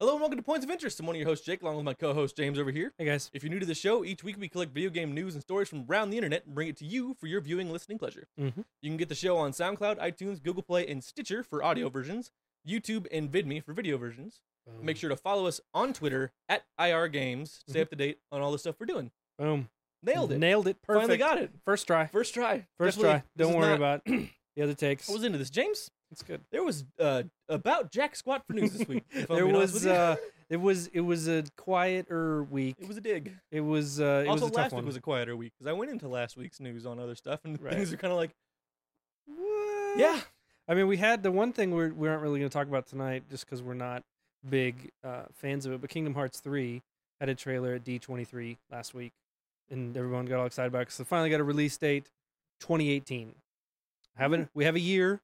Hello and welcome to Points of Interest. I'm one of your hosts, Jake, along with my co-host James over here. Hey guys. If you're new to the show, each week we collect video game news and stories from around the internet and bring it to you for your viewing and listening pleasure. Mhm. You can get the show on SoundCloud, iTunes, Google Play, and Stitcher for audio versions, YouTube and VidMe for video versions. Make sure to follow us on Twitter at IR Games to stay Mhm. up to date on all the stuff we're doing. Boom. Nailed it. Nailed it. Perfect. Finally got it. First try. First try. First Definitely- try. Don't worry not- about the other takes. I was into this. James, It's good. there was uh, about Jack Squat for news this week. There was uh it was it was a quieter week. it was a dig. It was uh it also, was a tough last one. week was a quieter week because I went into last week's news on other stuff, and Right. things are kind of like, What? yeah, I mean, we had the one thing we're, we aren't really going to talk about tonight just because we're not big uh, fans of it. But Kingdom Hearts 3 had a trailer at D23 last week, and everyone got all excited about it because they finally got a release date 2018. Haven't we have a year,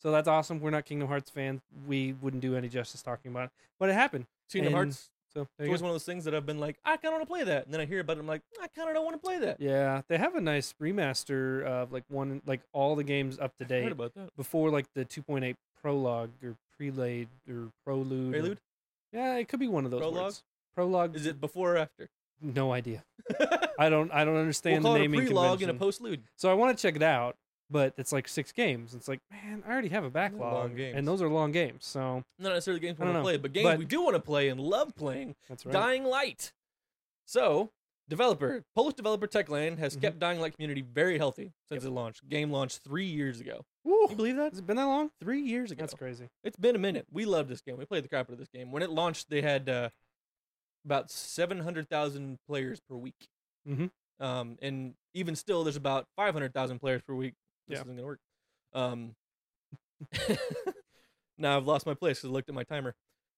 so that's awesome. We're not Kingdom Hearts fans. We wouldn't do any justice talking about it, but it happened. Kingdom And Hearts. So It's there you always go. one of those things that I've been like, I kind of want to play that, and then I hear about it, I'm like, I kind of don't want to play that. Yeah, they have a nice remaster of like one like all the games up to I heard date about that. before like the 2.8 prologue or prelude or prelude. or- Prelude Yeah, it could be one of those Prologue? words. Prologue. is it before or after? No idea. I don't. I don't understand we'll the it a naming prelogue and a postlude. So I want to check it out, but it's like six games. It's like, man, I already have a backlog, games. and those are long games. So Not necessarily games we want to play, but games but- we do want to play and love playing. that's right. Dying Light. So, developer Polish developer Techland has Mhm. kept Dying Light community very healthy since it launched. Game launched three years ago. Woo. Can you believe that? Has it been that long? Three years ago. That's crazy. It's been a minute. We love this game. We played the crap out of this game. When it launched, they had uh, about seven hundred thousand players per week. Mhm. Um, and even still, there's about five hundred thousand players per week. This Yeah. isn't gonna work. Um, now I've lost my place because I looked at my timer.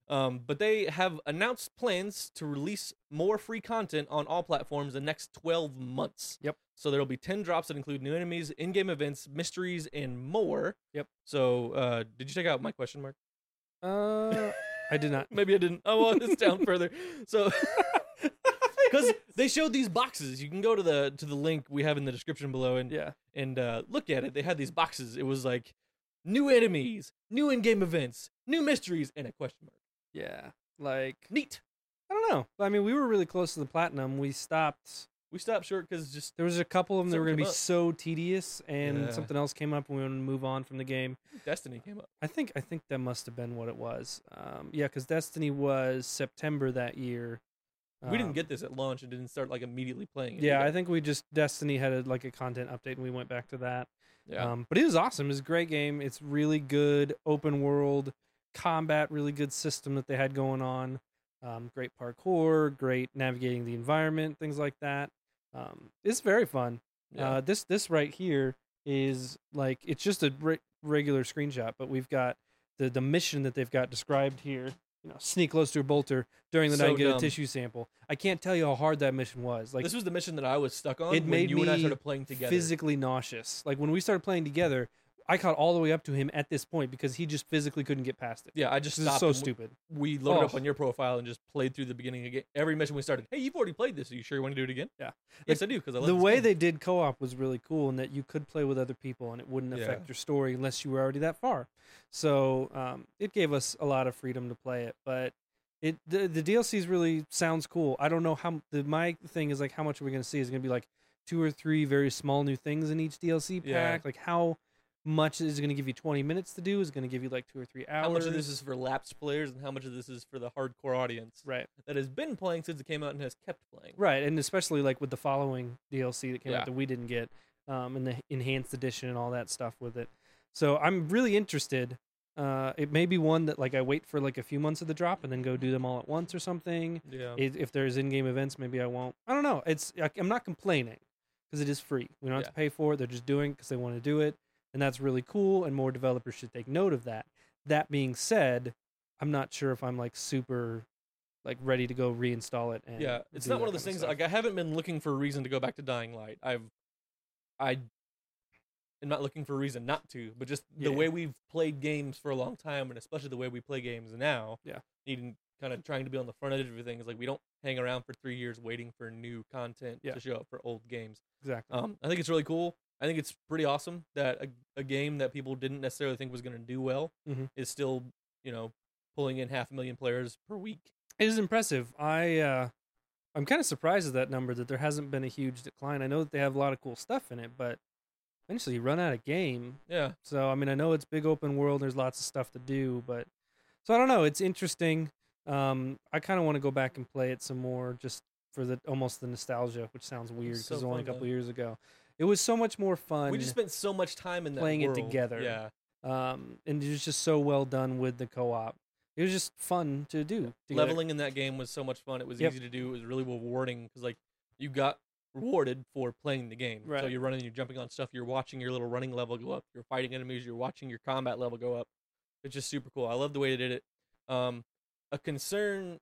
Um, but they have announced plans to release more free content on all platforms the next 12 months. Yep. So there'll be 10 drops that include new enemies, in-game events, mysteries, and more. Yep. So, uh, did you check out my question mark? Uh, I did not. Maybe I didn't. Oh, well, it's down further. So, because they showed these boxes, you can go to the to the link we have in the description below and Yeah. and uh, look at it. They had these boxes. It was like new enemies, new in-game events, new mysteries, and a question mark. Yeah. Like Neat. I don't know. I mean, we were really close to the platinum. We stopped. We stopped short because just There was a couple of them that were going to be came so tedious, and Yeah. something else came up, and we wanted to move on from the game. Destiny came up. I think I think that must have been what it was. Um, yeah, because Destiny was September that year. We didn't Um, get this at launch and didn't start like immediately playing it. Yeah, either. I think we just Destiny had a, like a content update, and we went back to that. yeah. Um, but it was awesome. It's a great game. It's really good open world combat, really good system that they had going on. Um, great parkour, great navigating the environment, things like that. Um, it's very fun. yeah. Uh, this this right here is like it's just a re- regular screenshot, but we've got the the mission that they've got described here. You know, sneak close to a bolter during the So night, get dumb. a tissue sample. I can't tell you how hard that mission was. Like this was the mission that I was stuck on it when made you and I me started playing together. physically nauseous. Like when we started playing together, I caught all the way up to him at this point because he just physically couldn't get past it. yeah, I just This is stopped. so and w- stupid. We loaded up Oh. on your profile and just played through the beginning again. Every mission we started. Hey, you've already played this. Are you sure you want to do it again? Yeah. Yes, I do because I love The this way game. they did co-op was really cool in that you could play with other people and it wouldn't Yeah. affect your story unless you were already that far. So um, it gave us a lot of freedom to play it, but it the, the DLCs really sounds cool. I don't know how the my thing is like how much are we going to see? Is it going to be like two or three very small new things in each DLC pack? Yeah. Like how much is it going to give you 20 minutes to do? Is it going to give you like two or three hours? how much of this is for lapsed players and how much of this is for the hardcore audience right? that has been playing since it came out and has kept playing. Right, and especially like with the following DLC that came Yeah. out that we didn't get, um, and the enhanced edition and all that stuff with it. So I'm really interested. Uh, it may be one that like I wait for like a few months of the drop and then go do them all at once or something. Yeah. If if there's in-game events, maybe I won't. I don't know. It's I- I'm not complaining because it is free. We don't have to pay for it. They're just doing it because they want to do it, and that's really cool. And more developers should take note of that. That being said, I'm not sure if I'm like super like ready to go reinstall it. And yeah, it's not one of those things. Like I haven't been looking for a reason to go back to Dying Light. I've, I, am not looking for a reason not to. But just the Yeah. way we've played games for a long time, and especially the way we play games now. Yeah. Needing kind of trying to be on the front edge of everything is like we don't hang around for three years waiting for new content Yeah. to show up for old games. exactly. Um, I think it's really cool. I think it's pretty awesome that a, a game that people didn't necessarily think was going to do well Mhm. is still, you know, pulling in half a million players per week. It is impressive. I uh, I'm kind of surprised at that number that there hasn't been a huge decline. I know that they have a lot of cool stuff in it, but eventually you run out of game. Yeah, So I mean, I know it's big open world. There's lots of stuff to do, but so I don't know. It's interesting. Um, I kind of want to go back and play it some more, just for the almost the nostalgia, which sounds weird because so it was only a couple though. years ago. It was so much more fun. we just spent so much time in that playing it together. Yeah, um, and it was just so well done with the co-op. It was just fun to do. together. leveling in that game was so much fun. It was Yep. easy to do. It was really rewarding because like you got rewarded for playing the game. So you're running, you're jumping on stuff, you're watching your little running level go up, you're fighting enemies, you're watching your combat level go up. It's just super cool. I love the way they did it. Um, a concern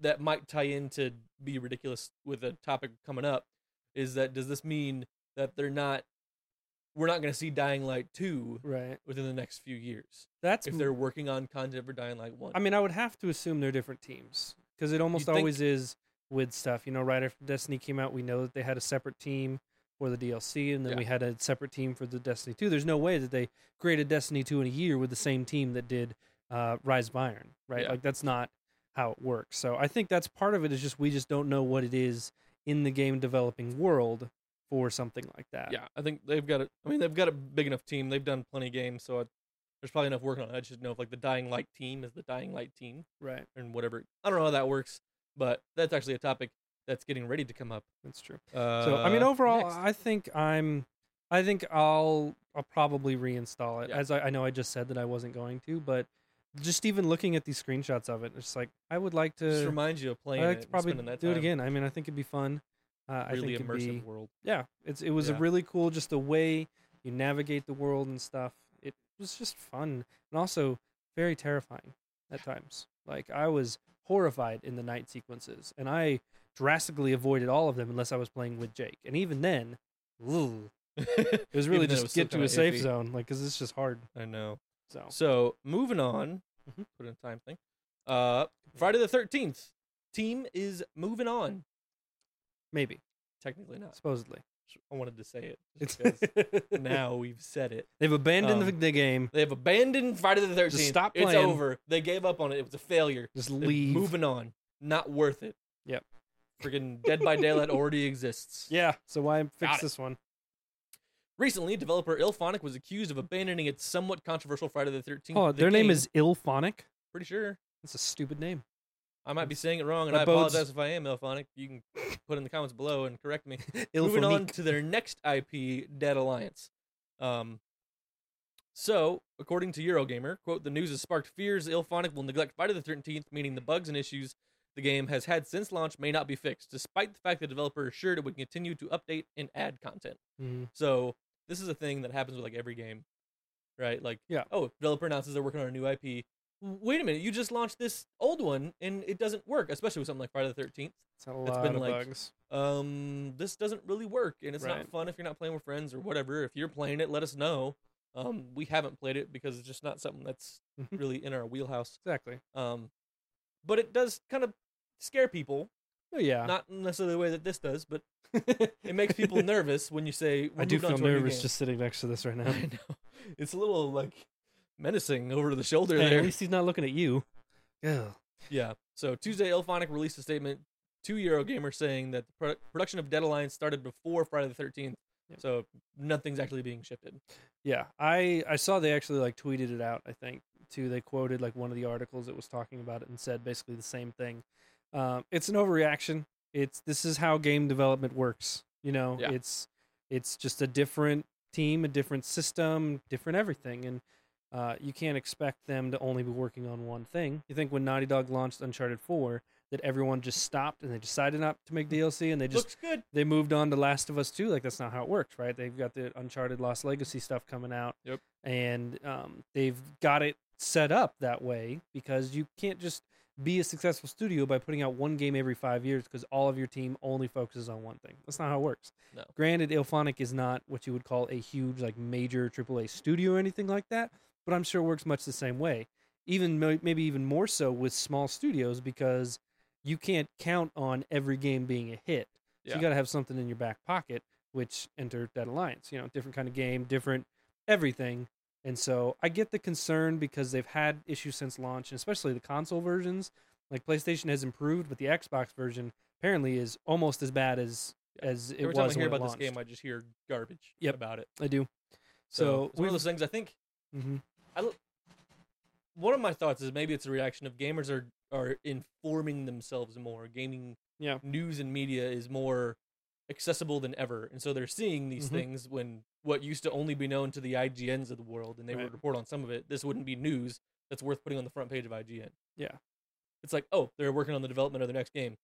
that might tie into be ridiculous with a topic coming up is that does this mean that they're not we're not going to see Dying Light 2 right. within the next few years That's if they're working on content for Dying Light 1. I mean, I would have to assume they're different teams because it almost always is with stuff. You know, right after Destiny came out, we know that they had a separate team for the DLC, and then Yeah. we had a separate team for the Destiny 2. There's no way that they created Destiny 2 in a year with the same team that did uh, Rise of Iron, right? Yeah. Like that's not how it works. So I think that's part of it. Is just we just don't know what it is in the game developing world for something like that. Yeah, I think they've got it. I mean, they've got a big enough team. They've done plenty of games, so I, there's probably enough working on it. I just know if like the Dying Light team is the Dying Light team right. and whatever. I don't know how that works, but that's actually a topic that's getting ready to come up. That's true. Uh, So I mean, overall, next. I think I'm. I think I'll I'll probably reinstall it. Yeah. As I, I know I just said that I wasn't going to, but just even looking at these screenshots of it, it's like I would like just to. reminds you of playing it, like to probably do it again. I mean, I think it'd be fun. Uh, I Really think immersive be world. yeah. It's it was a really cool just the way you navigate the world and stuff. It was just fun and also very terrifying at times. Like I was horrified in the night sequences, and I drastically avoided all of them unless I was playing with Jake. And even then, it was really Even then, it just was get to a safe iffy. zone, like because it's just hard. I know. So So moving on, Mhm. put in a time thing. Uh, Friday the Thirteenth team is moving on. Maybe Technically not. supposedly I wanted to say it because now we've said it. they've abandoned the, Um, the game. They have abandoned Friday the Thirteenth. stop It's over. They gave up on it. It was a failure. Just They're leave. Moving on. Not worth it. Yep. Freaking Dead by Daylight already exists. Yeah. So why fix it. this one? Recently, developer IllFonic was accused of abandoning its somewhat controversial Friday the Thirteenth. Oh, their name is IllFonic. pretty sure. That's a stupid name. I might be saying it wrong, and That I bodes- apologize if I am IllFonic. You can put in the comments below and correct me. Moving on to their next IP, Dead Alliance. Um, so, according to Eurogamer, quote, the news has sparked fears IllFonic will neglect Friday the 13th, meaning the bugs and issues the game has had since launch may not be fixed, despite the fact the developer assured it would continue to update and add content. Mhm. So, this is a thing that happens with like every game, right? Like, Yeah. oh, developer announces they're working on a new IP. Wait a minute, you just launched this old one and it doesn't work, especially with something like Friday the 13th It's a It's lot been of like- bugs. um, this doesn't really work, and it's not fun if you're not playing with friends or whatever. If you're playing it, let us know. Um, we haven't played it because it's just not something that's really in our wheelhouse. Exactly. Um, but it does kind of scare people, Oh yeah. not necessarily the way that this does, but it makes people nervous when you say. I do feel to our new nervous just sitting next to this right now. I know it's a little like menacing over the shoulder Hey, there. at least he's not looking at you. Yeah. Yeah. So Tuesday, IllFonic released a statement to Eurogamer saying that the produ- production of Dead Alliance started before Friday the 13th. Yep. So nothing's actually being shifted. Yeah, I I saw they actually like tweeted it out. I think too. They quoted like one of the articles that was talking about it and said basically the same thing. Um, it's an overreaction. It's this is how game development works. You know, Yeah. it's it's just a different team, a different system, different everything, and uh, you can't expect them to only be working on one thing. You think when Naughty Dog launched Uncharted Four that everyone just stopped and they decided not to make DLC and they just Looks good. they moved on to Last of Us 2. Like that's not how it works, right? They've got the Uncharted Lost Legacy stuff coming out. Yep. And um, they've got it set up that way because you can't just be a successful studio by putting out one game every five years because all of your team only focuses on one thing. That's not how it works. No. Granted, IllFonic is not what you would call a huge, like major AAA studio or anything like that, but I'm sure it works much the same way. Even maybe even more so with small studios because you can't count on every game being a hit. So Yeah. you got to have something in your back pocket, which enter Dead Alliance. You know, different kind of game, different everything. And so I get the concern because they've had issues since launch, and especially the console versions. Like PlayStation has improved, but the Xbox version apparently is almost as bad as as it Every was time I hear about this game, I just hear garbage Yep. about it. I do. So, So it's one of those things. I think mm-hmm. Hmm one of my thoughts is maybe it's a reaction of gamers are are informing themselves more. Gaming Yeah. news and media is more accessible than ever, and so they're seeing these Mhm. things when what used to only be known to the IGNs of the world, and they Right. would report on some of it. This wouldn't be news that's worth putting on the front page of IGN. Yeah. It's like, oh, they're working on the development of the next game.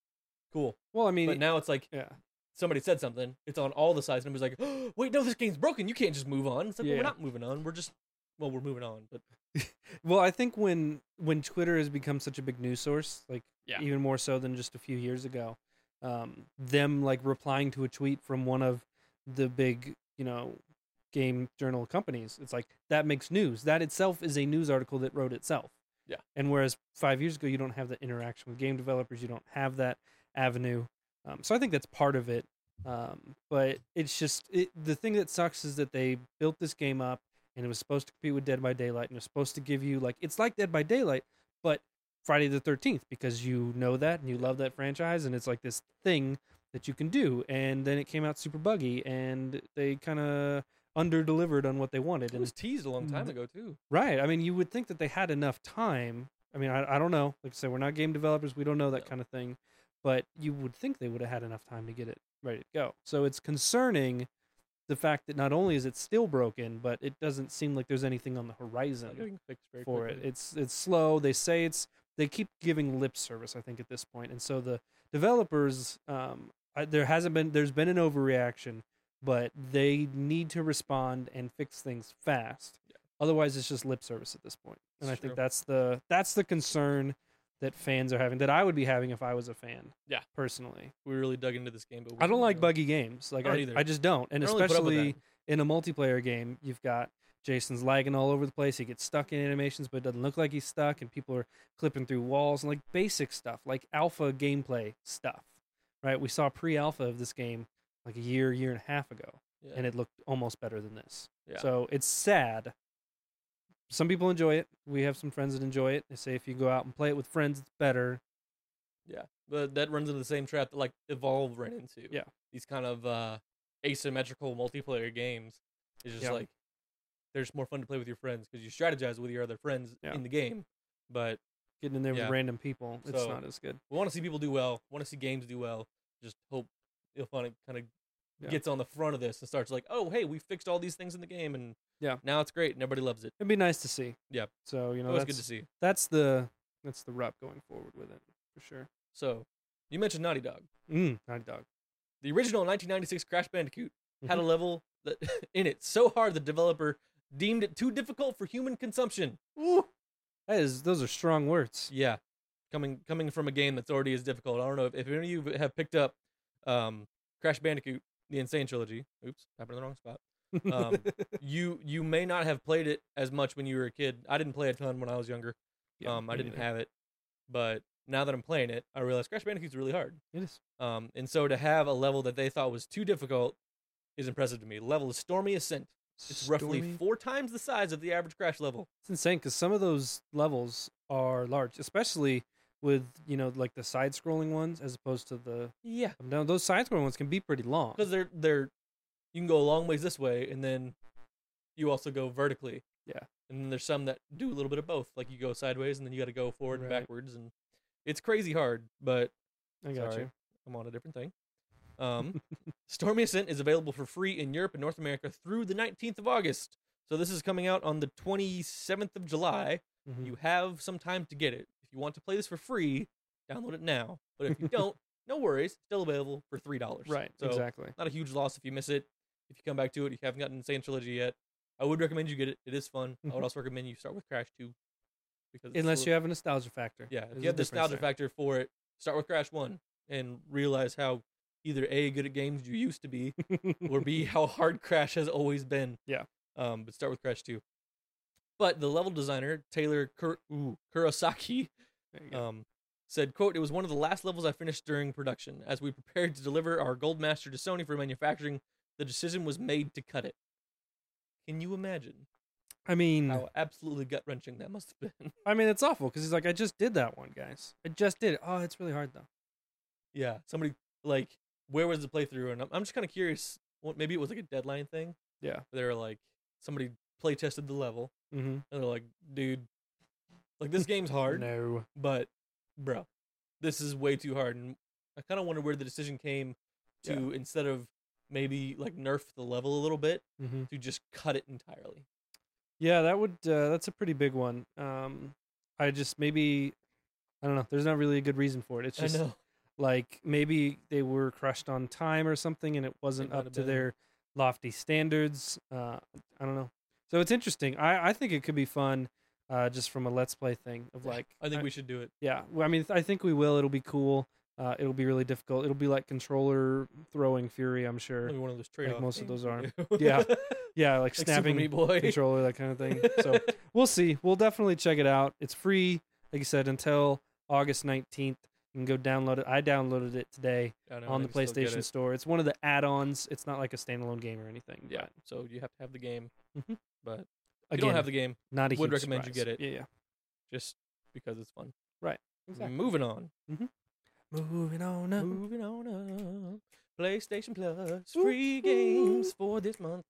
Cool. Well, I mean, But now it's like yeah, somebody said something. It's on all the sites, and everybody's like, oh, wait, no, this game's broken. You can't just move on. It's like, well, we're not moving on. We're just, well, we're moving on. But Well, I think when when Twitter has become such a big news source, like Yeah. even more so than just a few years ago, um, them like replying to a tweet from one of the big, you know, game journal companies, it's like that makes news. That itself is a news article that wrote itself. Yeah. And whereas five years ago you don't have that interaction with game developers, you don't have that avenue. Um, so I think that's part of it. Um, but it's just it, the thing that sucks is that they built this game up and it was supposed to compete with Dead by Daylight and it was supposed to give you like it's like Dead by Daylight, but Friday the Thirteenth because you know that and you love that franchise and it's like this thing that you can do. And then it came out super buggy and they kind of under delivered on what they wanted. it And was teased a long time ago, too. right, I mean, you would think that they had enough time. I mean, I, I don't know. Like I said, we're not game developers. We don't know that No. kind of thing. But you would think they would have had enough time to get it ready to go. So it's concerning the fact that not only is it still broken, but it doesn't seem like there's anything on the horizon Not getting fixed very for it. It's it's slow. They say it's they keep giving lip service. I think at this point, and so the developers, um, I, there hasn't been there's been an overreaction, but they need to respond and fix things fast. Yeah. Otherwise, it's just lip service at this. And It's I think that's the that's the concern that fans are having that I would be having if I was a fan. Yeah. personally, we really dug into this game, but we I don't like know. buggy games. Like I I, either. I just don't, and I don't really put up with especially that. in a multiplayer game, you've got Jason's lagging all over the place. He gets stuck in animations, but it doesn't look like he's stuck, and people are clipping through walls and like basic stuff, like alpha gameplay stuff. Right? We saw pre-alpha of this game like a year, year and a half ago, Yeah. and it looked almost better than this. Yeah. So it's sad. Some people enjoy it. We have some friends that enjoy it. They say if you go out and play it with friends, it's better. Yeah, but that runs into the same trap that like Evolve ran into. Yeah. these kind of uh, asymmetrical multiplayer games It's just Yeah. like they're just more fun to play with your friends because you strategize with your other friends Yeah. in the game. But Getting in there Yeah. with random people, it's So- not as good. we want to see people do well. Want to see games do well. Just hope you'll find it kind of Yeah. gets on the front of this and starts like, oh hey, we fixed all these things in the game and Yeah. now it's great and everybody loves it. It'd be nice to see. Yeah. So you know, that's, good to see. that's the that's the rep going forward with it for sure. So you mentioned Naughty Dog. Mm, Naughty Dog. The original 1996 Crash Bandicoot had Mm-hmm. a level that in it so hard the developer deemed it too difficult for human consumption. Ooh, that is those are strong words. Yeah, coming coming from a game that's already as difficult. I don't know if, if any of you have picked up um, Crash Bandicoot: The N. Sane Trilogy. Oops, happened in the wrong spot. Um, You you may not have played it as much when you were a kid. I didn't play a ton when I was younger. Yeah, um, I didn't neither. have it, but now that I'm playing it, I realize Crash Bandicoot's really hard. It is. Um, and so to have a level that they thought was too difficult is impressive to me. Level is Stormy Ascent. It's roughly four times the size of the average Crash level. It's insane because some of those levels are large, especially with you know like the side-scrolling ones as opposed to the Yeah, now those side-scrolling ones can be pretty long. because they're they're you can go a long ways this way, and then you also go vertically. Yeah. and then there's some that do a little bit of both. Like you go sideways, and then you got to go forward and Right. backwards, and it's crazy hard. But I got sorry, you. I'm on a different thing. Um, Stormy Ascent is available for free in Europe and North America through the 19th of August. So this is coming out on the 27th of July. Mhm. You have some time to get it. If you want to play this for free, download it now. But if you don't, no worries. Still available for three dollars. Right. So exactly. not a huge loss if you miss it. If you come back to it, you haven't gotten N. Sane Trilogy yet. I would recommend you get it. It is fun. I would also recommend you start with Crash 2. Because Unless little- you have a nostalgia factor. yeah, if you have the nostalgia there. factor for it, start with Crash 1 and realize how either A, good at games you used to be, or B, how hard Crash has always been. Yeah. Um, but start with Crash 2. But the level designer, Taylor Kur- ooh, Kurosaki, There you go. um, said, quote, it was one of the last levels I finished during production. As we prepared to deliver our Gold Master to Sony for manufacturing, the decision was made to cut it. Can you imagine? I mean, How absolutely gut wrenching that must have been. I mean, it's awful because he's like, I just did that one, guys. I just did it. Oh, it's really hard though. yeah, somebody like where was the playthrough? And I'm, I'm just kind of curious. What maybe it was like a deadline thing. Yeah. They were like somebody play tested the level Mm-hmm. and they're like, dude, like this game's hard, No. but bro, this is way too hard. And I kind of wonder where the decision came to instead of maybe like nerf the level a little bit Mm-hmm. to just cut it entirely. Yeah, that would. Uh, that's a pretty big one. Um, I just maybe, I don't know. There's not really a good reason for it. It's just like maybe they were crushed on time or something, and it wasn't might up to been. their lofty standards. Uh, I don't know. So it's interesting. I I think it could be fun. Uh, just from a let's play thing of like, I think we should do it. Yeah, well, I mean, I think we will. It'll be cool. Uh, it'll be really difficult. It'll be like controller throwing Fury. I'm sure. Maybe one of those trade off. most of those are. Yeah. Yeah, like, like snapping controller, that kind of thing. So we'll see. We'll definitely check it out. It's free, like you said, until August 19th. You can go download it. I downloaded it today know, on the can still get PlayStation it. Store. It's one of the add-ons. It's not like a standalone game or anything. Yeah, so you have to have the game. Mhm. But if again, you don't have the game, not a would huge recommend you surprise. get it. Yeah, yeah. just because it's fun. Right. Exactly. Moving on. Mm-hmm. Moving on up. Moving on up. PlayStation Plus free games for this month.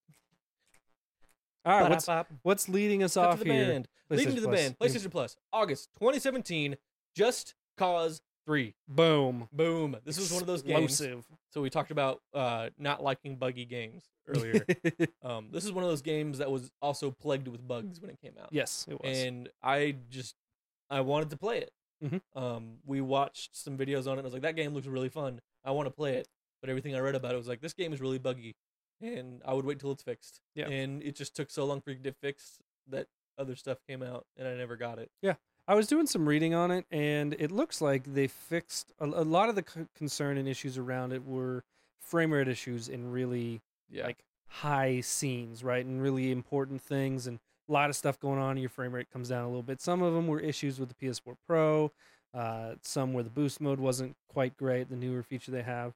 All right, what's Ba-da-bop. what's leading us Cut off to the here? band. Leading to the PlayStation band. PlayStation Plus. August 2017. Just Cause 3. Boom. Boom. This was one of those games. Explosive. So we talked about uh, not liking buggy games earlier. um, this is one of those games that was also plagued with bugs when it came out. yes, it was. and I just I wanted to play it. Mhm. Um, we watched some videos on it. and I was like, that game looks really fun. I want to play it. But everything I read about it was like, this game is really buggy, and I would wait till it's fixed. Yeah. And it just took so long for it to get fixed that other stuff came out, and I never got it. I was doing some reading on it, and it looks like they fixed a, a lot of the c- concern and issues around it were frame rate issues in really Yeah. like high scenes, right, and really important things, and a lot of stuff going on. And your frame rate comes down a little bit. Some of them were issues with the PS4 Pro. Uh, some where the boost mode wasn't quite great, the newer feature they have.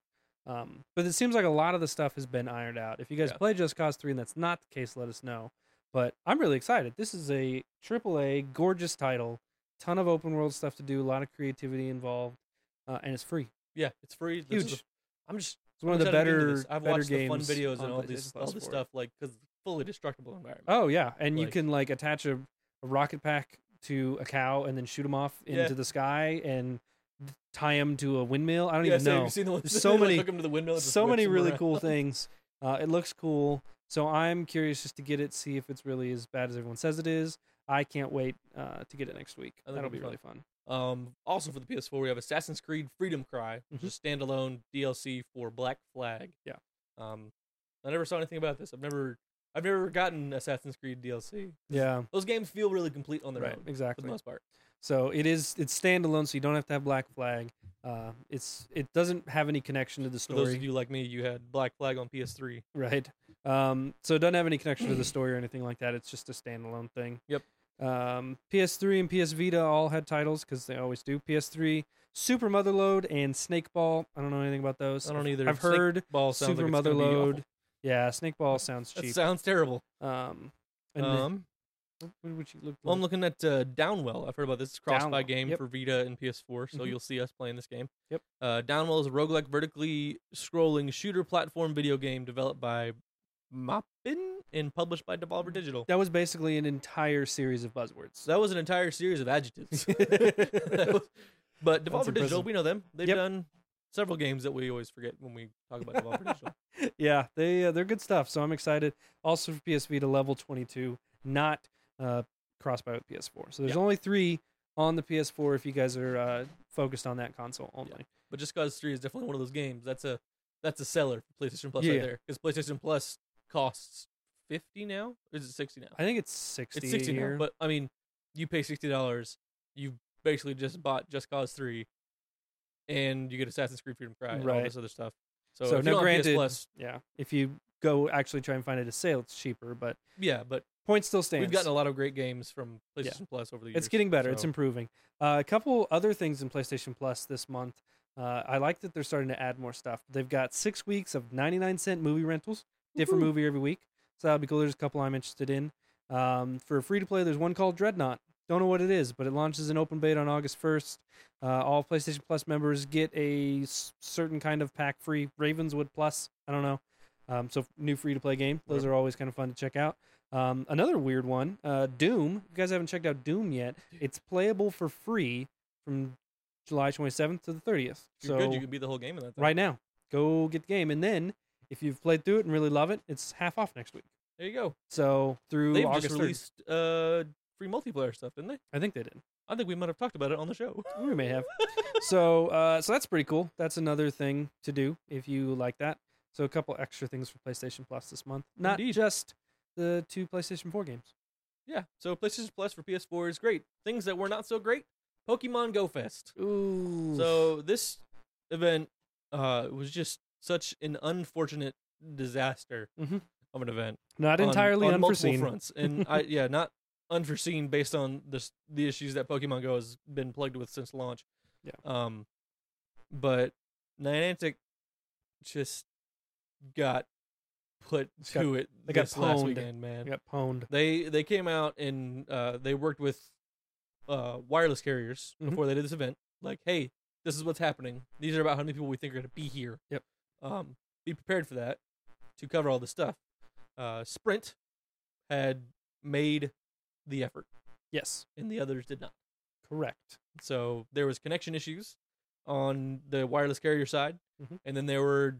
Um, but it seems like a lot of the stuff has been ironed out. If you guys Yeah. play Just Cause 3 and that's not the case, let us know. But I'm really excited. This is a AAA, gorgeous title, ton of open world stuff to do, a lot of creativity involved, uh, and it's free. yeah, it's free. This Huge. I'm just It's one I'm of the excited to get into better. I've better watched the fun games videos on and all PlayStation this all Plus this for it. stuff like because fully destructible environment. Oh yeah, and you Like- can like attach a, a rocket pack to a cow and then shoot them off into Yeah. the sky and tie them to a windmill. I don't yeah, even so have know. you seen the ones There's so they, like, many- hook 'em to the windmill and just so whips many 'em really around? cool things. Uh, it looks cool, so I'm curious just to get it, see if it's really as bad as everyone says it is. I can't wait uh, to get it next week. That'll be be really fun. Um, also for the PS4, we have Assassin's Creed Freedom Cry, which Mhm. is standalone DLC for Black Flag. Yeah. Um, I never saw anything about this. I've never, I've never gotten Assassin's Creed DLC. Yeah, Those games feel really complete on their right, own for the exactly. most part. So it is it's standalone, so you don't have to have Black Flag. Uh, it's it doesn't have any connection to the For story. those of you like me, you had Black Flag on PS3. Right. Um, so it doesn't have any connection to the story or anything like that. It's just a standalone thing. Yep. Um, PS3 and PS Vita all had titles because they always do. PS3, Super Motherload and Snake Ball. I don't know anything about those. I don't either. I've Snake heard Ball sounds Super like it's gonna be Motherload. awful. Yeah, Snake Ball sounds That cheap. sounds terrible. um, and then- Um, what would you look? well, I'm looking at uh, Downwell. I've heard about this. It's a cross-buy Downwell, game yep. for Vita and PS4, so Mhm. you'll see us playing this game. Yep. Uh, Downwell is a roguelike, vertically scrolling shooter platform video game developed by Moppin and published by Devolver Digital. That was basically an entire series of buzzwords. That was an entire series of adjectives. Was- but Devolver Digital, we know them. They've Yep. done several games that we always forget when we talk about Devolver Digital. yeah, they uh, they're good stuff. So I'm excited. Also for PS Vita, level 22, not uh, cross-buy with PS4. So there's Yeah. only three on the PS4 if you guys are uh, focused on that console only. But Just Cause 3 is definitely one of those games. That's a that's a seller for PlayStation Plus Yeah. right there. Because PlayStation Plus costs 50 now? Or is it 60 now? I think it's 60. It's 60 a year. now. But I mean, you pay $60, you basically just bought Just Cause 3 and you get Assassin's Creed Freedom Cry and all Right. this other stuff. So, So if you don't have PS granted- Plus, yeah, if you go actually try and find it at a sale, it's cheaper, but yeah, but point still stands. we've gotten a lot of great games from. PlayStation Plus over the years. It's getting better. It's so- improving. Uh, a couple other things in PlayStation Plus this month. Uh, I like that they're starting to add more stuff. They've got six weeks of 99 cent movie rentals, different Woohoo. movie every week. So that'd be cool. There's a couple I'm interested in. Um, for free to play, there's one called Dreadnought. Don't know what it is, but it launches in open beta on August 1st. Uh, all PlayStation Plus members get a s- certain kind of pack free Ravenswood Plus. I don't know. Um, so new free to play game. Those Whatever. are always kind of fun to check out. Um, another weird one, uh, Doom. If you guys haven't checked out Doom yet. It's playable for free from July 27th to the 30th. You're so good, you can beat the whole game in that. Thing. right now, go get the game, and then if you've played through it and really love it, it's half off next week. There you go. So through They've August just 3rd. released uh, free multiplayer stuff, didn't they? I think they did. I think we might have talked about it on the show. We may have. so uh, so that's pretty cool. That's another thing to do if you like that. So a couple extra things for PlayStation Plus this month. Not Indeed. just the two PlayStation 4 games. yeah. So PlayStation Plus for PS4 is great. Things that were not so great. Pokemon Go Fest. Ooh. So this event uh, was just such an unfortunate disaster Mhm. of an event. not on- entirely on unforeseen. multiple fronts, and I yeah, not unforeseen based on the the issues that Pokemon Go has been plagued with since launch. Yeah. Um, but Niantic just got put Got- to it they got this last pwned. weekend, man. They got pwned. They they came out and uh, they worked with uh, wireless carriers Mhm. before they did this event. Like, hey, this is what's happening. These are about how many people we think are going to be here. Yep. Um, be prepared for that to cover all the stuff. Uh, Sprint had made the effort, Yes, and the others did not. correct. So there was connection issues on the wireless carrier side, Mhm. and then there were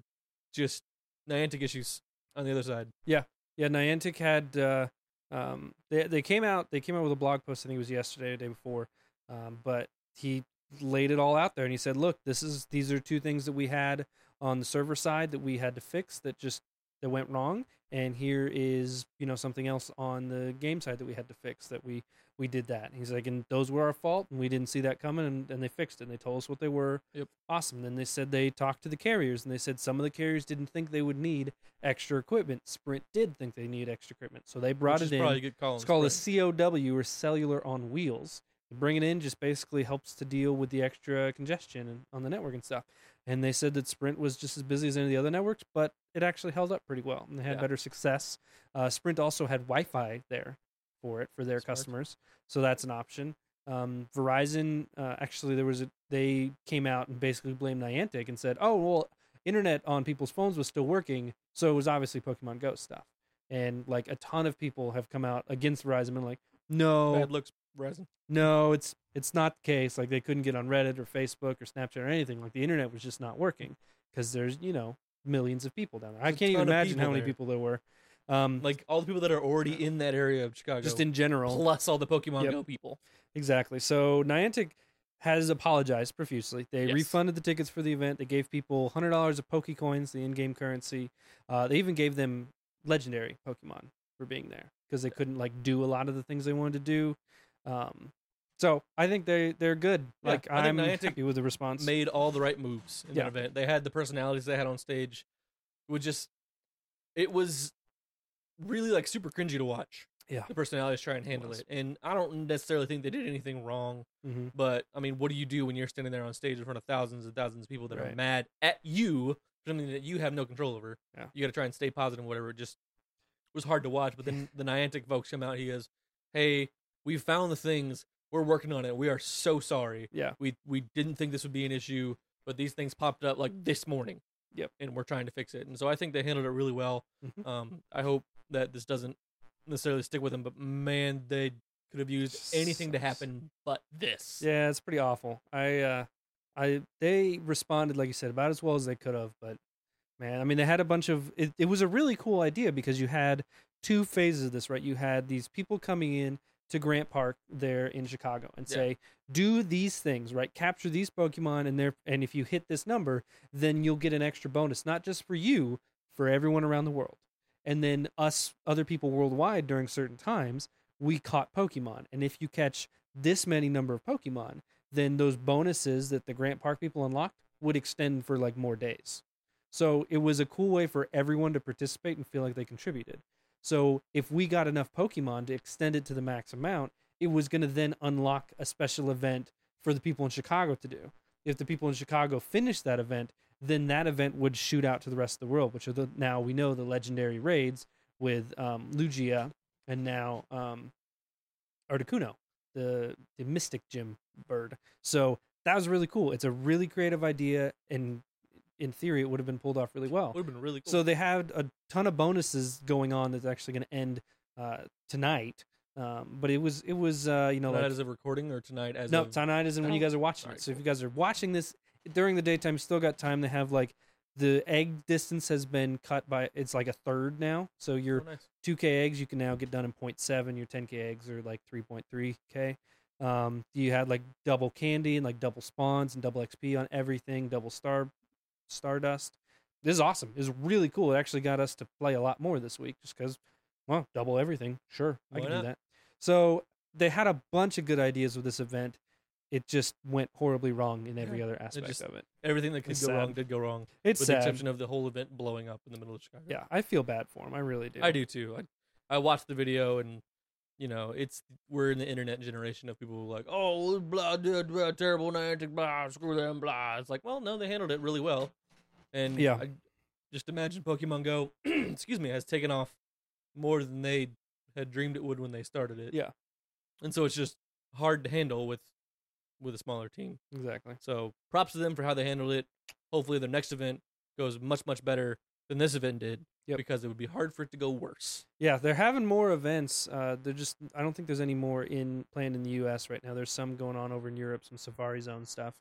just Niantic issues on the other side. Yeah, yeah, Niantic had uh, um, they they came out they came out with a blog post. I think it was yesterday, or the day before. Um, but he laid it all out there, and he said, "Look, this is these are two things that we had on the server side that we had to fix that just that went wrong, and here is you know something else on the game side that we had to fix that we we did that." And he's like, "And those were our fault, and we didn't see that coming, and, and they fixed it. and They told us what they were. Yep. Awesome. Then they said they talked to the carriers, and they said some of the carriers didn't think they would need extra equipment. Sprint did think they need extra equipment, so they brought which it is probably a in. good call. It's called a COW or cellular on wheels. Bringing it in just basically helps to deal with the extra congestion on the network and stuff. And they said that Sprint was just as busy as any of the other networks, but it actually held up pretty well. And they had Yeah. better success. Uh, Sprint also had Wi-Fi there for it for their Smart. customers, so that's an option. Um, Verizon uh, actually there was a they came out and basically blamed Niantic and said, "Oh well, internet on people's phones was still working, so it was obviously Pokemon Go stuff." And like a ton of people have come out against Verizon and been like, "No, Bad looks, Verizon. no, it's it's not the case. Like they couldn't get on Reddit or Facebook or Snapchat or anything. Like the internet was just not working because there's you know millions of people down there. I There's can't even imagine how many there. people there were. Um, Like all the people that are already in that area of Chicago, just in general, plus all the Pokemon Yep. Go people. Exactly. So Niantic has apologized profusely. They Yes. refunded the tickets for the event. They gave people hundred dollars of Pokecoins, the in-game currency. Uh, they even gave them legendary Pokemon for being there because they couldn't like do a lot of the things they wanted to do. Um, so I think they they're good. Yeah, like I Niantic happy with the response. Made all the right moves in Yeah. that event. They had the personalities they had on stage. It was just, it was really like super cringy to watch. Yeah. the personalities try and handle was. it, and I don't necessarily think they did anything wrong. hmm But I mean, what do you do when you're standing there on stage in front of thousands and thousands of people that are mad at you for something that you have no control over? Yeah. You got to try and stay positive positive, whatever. Just was hard to watch. But then the Niantic folks come out. He goes, "Hey, we found the things. We're working on it. We are so sorry. Yeah. We we didn't think this would be an issue, but these things popped up like this morning. Yep. And we're trying to fix it. And so I think they handled it really well. Mhm. Um, I hope that this doesn't necessarily stick with them, but man, they could have used anything to happen but this. Yeah, it's pretty awful. I uh I they responded like you said about as well as they could have, but man, I mean they had a bunch of it, it was a really cool idea because you had two phases of this, right? You had these people coming in to Grant Park there in Chicago and Yeah. say, "Do these things, right? Capture these Pokemon and they and if you hit this number, then you'll get an extra bonus, not just for you, for everyone around the world." And then us other people worldwide during certain times, we caught Pokemon. And if you catch this many number of Pokemon, then those bonuses that the Grant Park people unlocked would extend for like more days. So it was a cool way for everyone to participate and feel like they contributed. So if we got enough Pokemon to extend it to the max amount, it was going to then unlock a special event for the people in Chicago to do. If the people in Chicago finished that event, then that event would shoot out to the rest of the world, which are the now we know the legendary raids with um, Lugia and now um, Articuno, the the Mystic Gym bird. So that was really cool. It's a really creative idea, and in theory, it would have been pulled off really well. Would have been really cool. So they had a ton of bonuses going on that's actually going to end uh, tonight. Um, but it was it was uh, you know tonight like as of recording or tonight as no of tonight isn't when you Oh, guys are watching alright, it. So if you guys are watching this during the daytime, you still got time. They have like the egg distance has been cut by it's like a third now. So your Oh, nice. 2K eggs you can now get done in 0.7. Your 10K eggs are like 3.3K. Um, you had like double candy and like double spawns and double XP on everything, double star stardust. This is awesome. It's really cool. It actually got us to play a lot more this week just because, well, double everything. Sure, I Why can not? do that. So they had a bunch of good ideas with this event. It just went horribly wrong in every other aspect just- of it. Everything that could It's go wrong did go wrong, It's with the sad. exception of the whole event blowing up in the middle of Chicago. yeah, I feel bad for him. I really do. I do too. I I watched the video and you know it's we're in the internet generation of people who are like oh blah, blah, blah terrible Niantic blah screw them blah. It's like well no they handled it really well, and Yeah. I just imagine Pokemon Go excuse me has taken off more than they had dreamed it would when they started it. Yeah. and so it's just hard to handle with with a smaller team. Exactly. So props to them for how they handled it. Hopefully their next event goes much much better than this event did. Yep. Because it would be hard for it to go worse. Yeah, they're having more events. Uh, they're just I don't think there's any more in planned in the U.S. right now. There's some going on over in Europe, some Safari Zone stuff,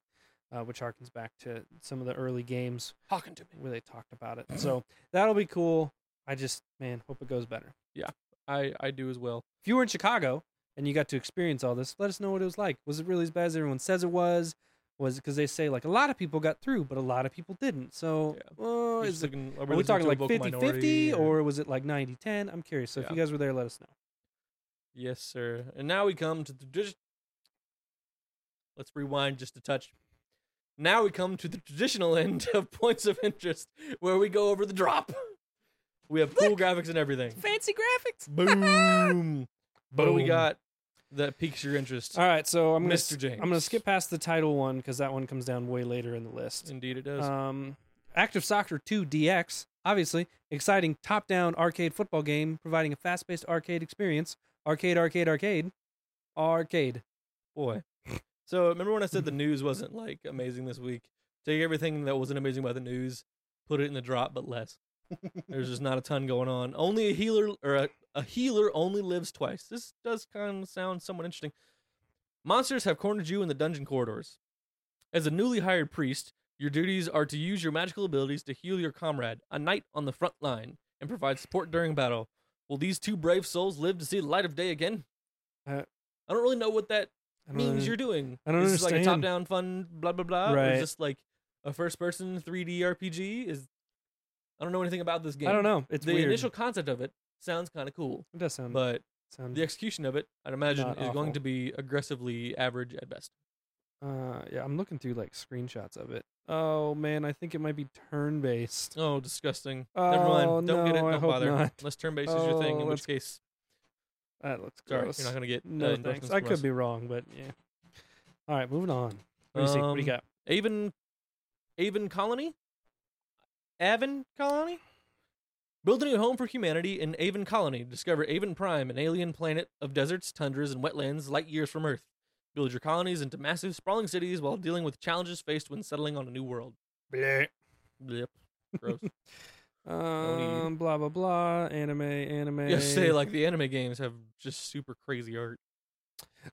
uh, which harkens back to some of the early games Talking to me. where they talked about it. So that'll be cool. I just man hope it goes better. Yeah, I I do as well. If you were in Chicago and you got to experience all this, let us know what it was like. Was it really as bad as everyone says it was? Was because they say like a lot of people got through, but a lot of people didn't. So, Yeah. well, We're is just it, looking- are we talking like vocal 50 50 or was it like 90 10? I'm curious. So if you guys were there, let us know. yes, sir. And now we come to the tradi- Let's rewind just a touch. Now we come to the traditional end of points of interest, where we go over the drop. We have cool graphics and everything. Fancy graphics. Boom. What do we got that piques your interest? All right, so I'm gonna Mr. s- I'm gonna skip past the title one because that one comes down way later in the list. Indeed, it does. Um, Active Soccer 2 DX, obviously exciting top-down arcade football game, providing a fast-paced arcade experience. Arcade, arcade, arcade, arcade. Boy. So remember when I said the news wasn't like amazing this week? Take everything that wasn't amazing about the news, put it in the drop, but less. There's just not a ton going on. Only a healer or a, a healer only lives twice. This does kind of sound somewhat interesting. Monsters have cornered you in the dungeon corridors. As a newly hired priest, your duties are to use your magical abilities to heal your comrade, a knight on the front line, and provide support during battle. Will these two brave souls live to see the light of day again? Uh, I don't really know what that means you're doing. I don't is this like a top-down fun blah blah blah? Or Right. is this like a first-person 3D RPG? Is I don't know anything about this game. I don't know. It's the weird. initial concept of it sounds kind of cool, it does sound, but sound the execution of it, I'd imagine, is going to be aggressively average at best. uh, yeah, I'm looking through like screenshots of it. Oh man, I think it might be turn-based. Oh, disgusting. Oh, Never mind. Don't get it. Don't hope bother. not. Unless turn-based is your thing, Oh, in which case, That looks sorry, gross. you're not gonna get uh, no thanks. I could us. be wrong, but yeah. All right, moving on. What do you? What do you Um, got? Avon Aven Colony? Aven Colony? Build a new home for humanity in Aven Colony. Discover Aven Prime, an alien planet of deserts, tundras, and wetlands light years from Earth. Build your colonies into massive, sprawling cities while dealing with challenges faced when settling on a new world. Bleh. Yep. Gross. Um, blah blah blah. Anime, anime. you say like the anime games have just super crazy art.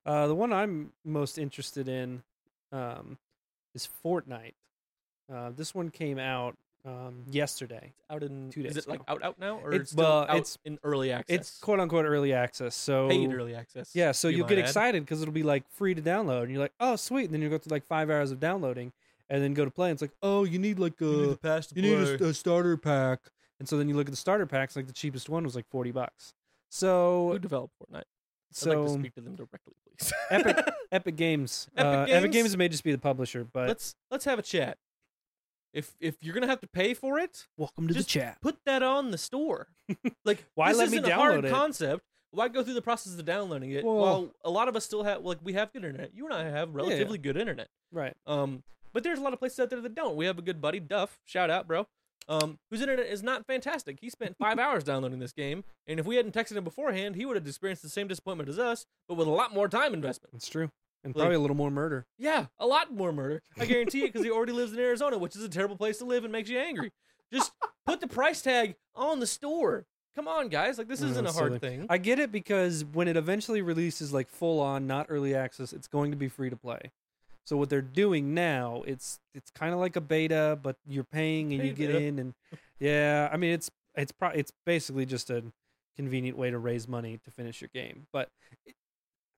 Uh, the one I'm most interested in, um, is Fortnite. Uh, this one came out um yesterday. Out in Two days. is days it like out out now or It's- it's still well, out it's- in early access? It's quote unquote early access, so paid early access. Yeah, so you you'll get might excited because it'll be like free to download, and you're like, oh sweet, and then you go through like five hours of downloading, and then go to play, and it's like, oh, you need like a You need the pass you need a, a starter pack, and so then you look at the starter packs, like the cheapest one was like forty bucks. So Who developed Fortnite? I'd so like to speak to them directly, please. Epic- Epic Games, Epic uh, Epic Games? Games may just be the publisher, but let's let's have a chat. If if you're gonna have to pay for it, welcome to just the chat. put that on the store. Like, Why let me isn't a hard it? concept. Why go through the process of downloading it? Well- while a lot of us still have like we have good internet. You and I have relatively good internet. Right. Um, but there's a lot of places out there that don't. We have a good buddy, Duff. Shout out, bro. um, whose internet is not fantastic. He spent five hours downloading this game, and if we hadn't texted him beforehand, he would have experienced the same disappointment as us, but with a lot more time investment. It's true, and Like- probably a little more murder. Yeah, a lot more murder. I guarantee it because he already lives in Arizona, which is a terrible place to live and makes you angry. Just put the price tag on the store. Come on, guys. Like this isn't a hard silly. thing. I get it because when it eventually releases like full on, not early access, it's going to be free to play. So what they're doing now, it's it's kind of like a beta, but you're paying and you get beta. in, and yeah, I mean it's it's pro- it's basically just a convenient way to raise money to finish your game. But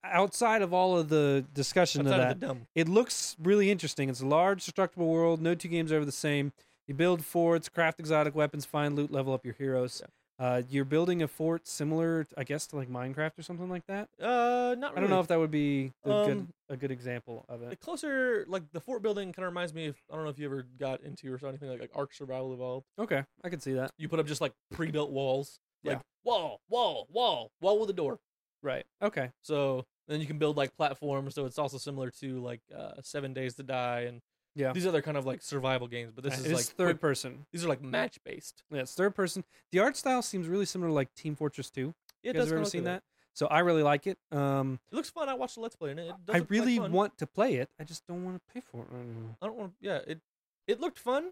outside of all of the discussion Outside of that, of the dumb. it looks really interesting. It's a large, destructible world. No two games are ever the same. You build forts, craft exotic weapons, find loot, level up your heroes. Uh, you're building a fort similar, I guess, to like Minecraft or something like that. Uh, not really. I don't know if that would be a good Um, a good example of the it. closer, like the fort building, kind of reminds me of. I don't know if you ever got into or saw anything like, like Ark Survival Evolved. Okay, I could see that. You put up just like pre-built walls, like Yeah. wall, wall, wall, wall with a door. Right. Okay. So then you can build like platforms. So it's also similar to like uh, Seven Days to Die and Yeah. these other kind of like survival games. But this Uh, is it's like third quick- person. These are like match based. Yeah, it's third person. The art style seems really similar to like Team Fortress 2. Yeah, you it guys does have ever seen that? So I really like it. Um, It looks fun. I watched the Let's Play and it. it I like really want to play it. I just don't want to pay for it. right now. I don't want. Yeah, it it looked fun.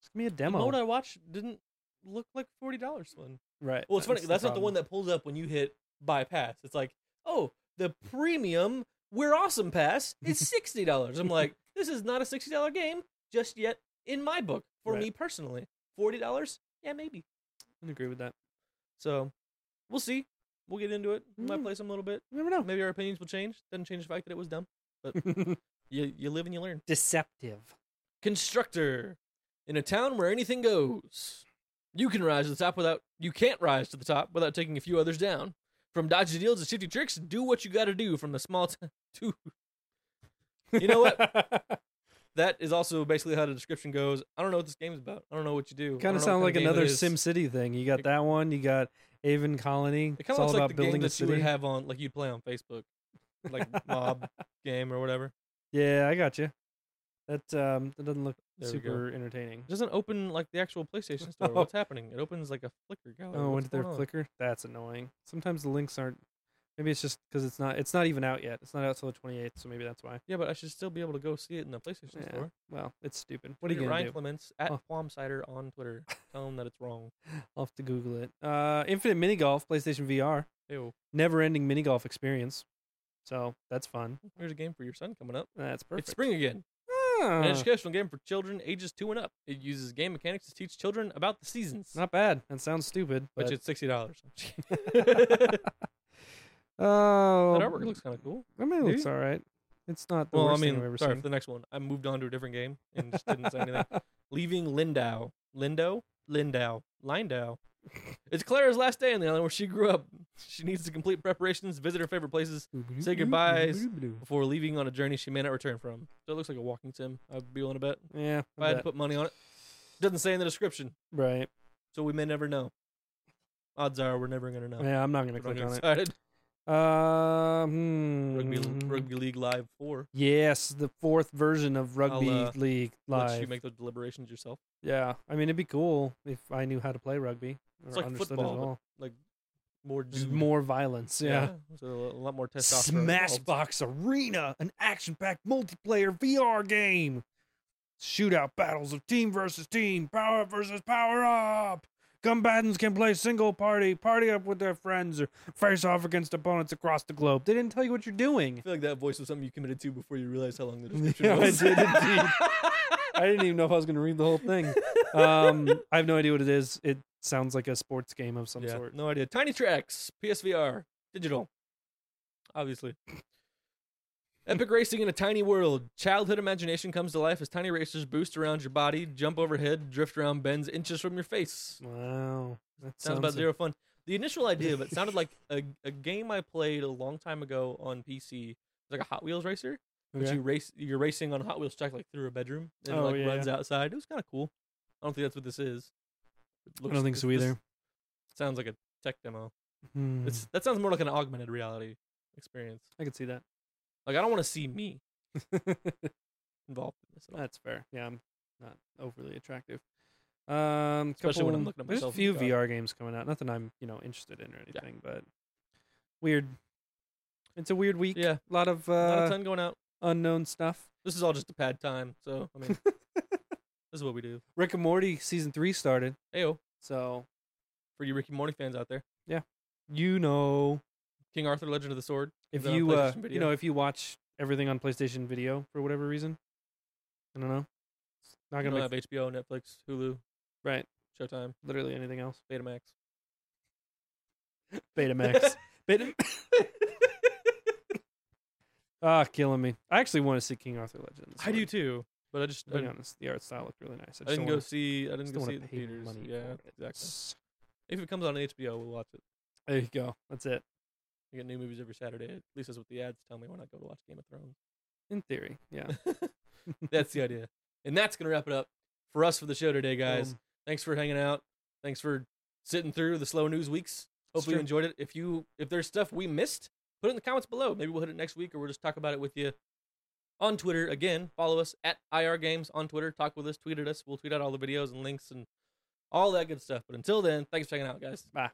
Just give me a The demo. mode I watched didn't look like forty dollars fun. right. Well, it's funny. the That's not the one that pulls up when you hit bypass. It's like, oh, the premium We're Awesome Pass is sixty dollars. I'm like, this is not a sixty dollar game just yet in my book for Right. me personally. Forty dollars, yeah, maybe. I agree with that. So we'll see. We'll get into it. We might Mm. play some a little bit. You never know. Maybe our opinions will change. Doesn't change the fact that it was dumb. But you you live and you learn. Deceptive. Constructor. In a town where anything goes. You can rise to the top without you can't rise to the top without taking a few others down. From dodgy deals to shifty tricks, do what you gotta do from the small t- to You know what? That is also basically how the description goes. I don't know what this game is about. I don't know what you do. Kind of sound like game another. Sim City thing. You got that one. You got Aven Colony. It It's kind of all looks about like the game building a that you would have on like you'd play on Facebook. Like mob game or whatever. Yeah, I got you. That um, that doesn't look There super entertaining. It doesn't open like the actual PlayStation store. Oh. What's happening? It opens like a Flickr gallery. Oh, What's into their on? Flickr. That's annoying. Sometimes the links aren't. Maybe it's just because it's not. It's not even out yet. It's not out till the twenty eighth. So maybe that's why. Yeah, but I should still be able to go see it in the PlayStation Yeah. store. Well, it's stupid. What are you gonna Ryan do? Clements at Oh. Quam Cider on Twitter. Tell him that it's wrong. I'll have to Google it. Uh, Infinite Mini Golf, PlayStation VR, Ew. never ending mini golf experience. So that's fun. Here's a game for your son coming up. That's perfect. It's spring again. An educational game for children ages two and up. It uses game mechanics to teach children about the seasons. not bad. That sounds stupid. Which But it's sixty dollars. oh, that artwork looks kind of cool. I mean, it looks all right. It's not the Well, I worst thing I've mean, ever sorry seen. for the next one. I moved on to a different game and just didn't say anything. Leaving Lyndow. Lindo? Lindau. Lindau. It's Clara's last day in the island where she grew up. She needs to complete preparations, visit her favorite places mm-hmm. say goodbyes. Mm-hmm. before leaving on a journey she may not return from. So it looks like a walking sim. I'd be willing to bet. Yeah, If I had to put money on it. Doesn't say in the description, right. so we may never know. Odds are we're never gonna know. Yeah, I'm not gonna But I'm click on it. excited. Uh, hmm. Rugby, Rugby League Live Four. Yes, the fourth version of Rugby uh, League Live. Let you make those deliberations yourself. yeah, I mean it'd be cool if I knew how to play rugby or It's like understood football, it. Like more dude. more violence. Yeah. So a lot more testosterone. Smashbox Arena, an action-packed multiplayer VR game. Shootout battles of team versus team, power versus power up. Combatants can play single party, party up with their friends, or face off against opponents across the globe. They didn't tell you what you're doing. I feel like that voice was something you committed to before you realized how long the description Yeah, I did indeed. I didn't even know if I was going to read the whole thing. Um, I have no idea what it is. It sounds like a sports game of some yeah, sort. no idea. Tiny Trax, PSVR, digital, obviously. Epic racing in a tiny world. Childhood imagination comes to life as tiny racers boost around your body, jump overhead, drift around bends inches from your face. Wow. That Sounds about zero fun. The initial idea of it sounded like a, a game I played a long time ago on PC. It's like a Hot Wheels racer. But Okay. you race, you're racing on a Hot Wheels track like through a bedroom, and Oh, it like yeah, runs outside. It was kind of cool. I don't think that's what this is. It I looks- don't think so either. Sounds like a tech demo. Hmm, It's that sounds more like an augmented reality experience. I could see that. Like I don't want to see me involved in this. That's fair. Yeah, I'm not overly attractive. Um, Especially when I'm looking at There's a myself few. VR games coming out. Nothing I'm you know interested in or anything, but weird. It's a weird week. Yeah. a lot of Not a uh, ton going out. unknown stuff. This is all just a pad time. So I mean, this is what we do. Rick and Morty season three started, Ayo, so for you Ricky Morty fans out there, yeah, you know King Arthur: Legend of the Sword. if Is that on you uh, PlayStation you know if you watch everything on PlayStation Video for whatever reason, I don't know. It's not you gonna don't make have HBO, Netflix, Hulu, right. Showtime, Literally anything else. Betamax. Betamax. Beta. Ah, killing me. I actually want to see King Arthur Legend. of the I do too, but I just To I, be honest, the art style looked really nice. I, I just didn't go see. I didn't go see it in theaters. money Yeah, exactly. If it comes on HBO, we'll watch it. There you go. That's it. We get new movies every Saturday. At least that's what the ads tell me when I go to watch Game of Thrones. In theory, yeah. that's the idea. And that's gonna wrap it up for us for the show today, guys. Boom. Thanks for hanging out. Thanks for sitting through the slow news weeks. Hopefully you enjoyed it. If you if there's stuff we missed, put it in the comments below. Maybe we'll hit it next week or we'll just talk about it with you on Twitter. Again, follow us at IR Games on Twitter. Talk with us, tweet at us. We'll tweet out all the videos and links and all that good stuff. But until then, thanks for checking out, guys. Bye.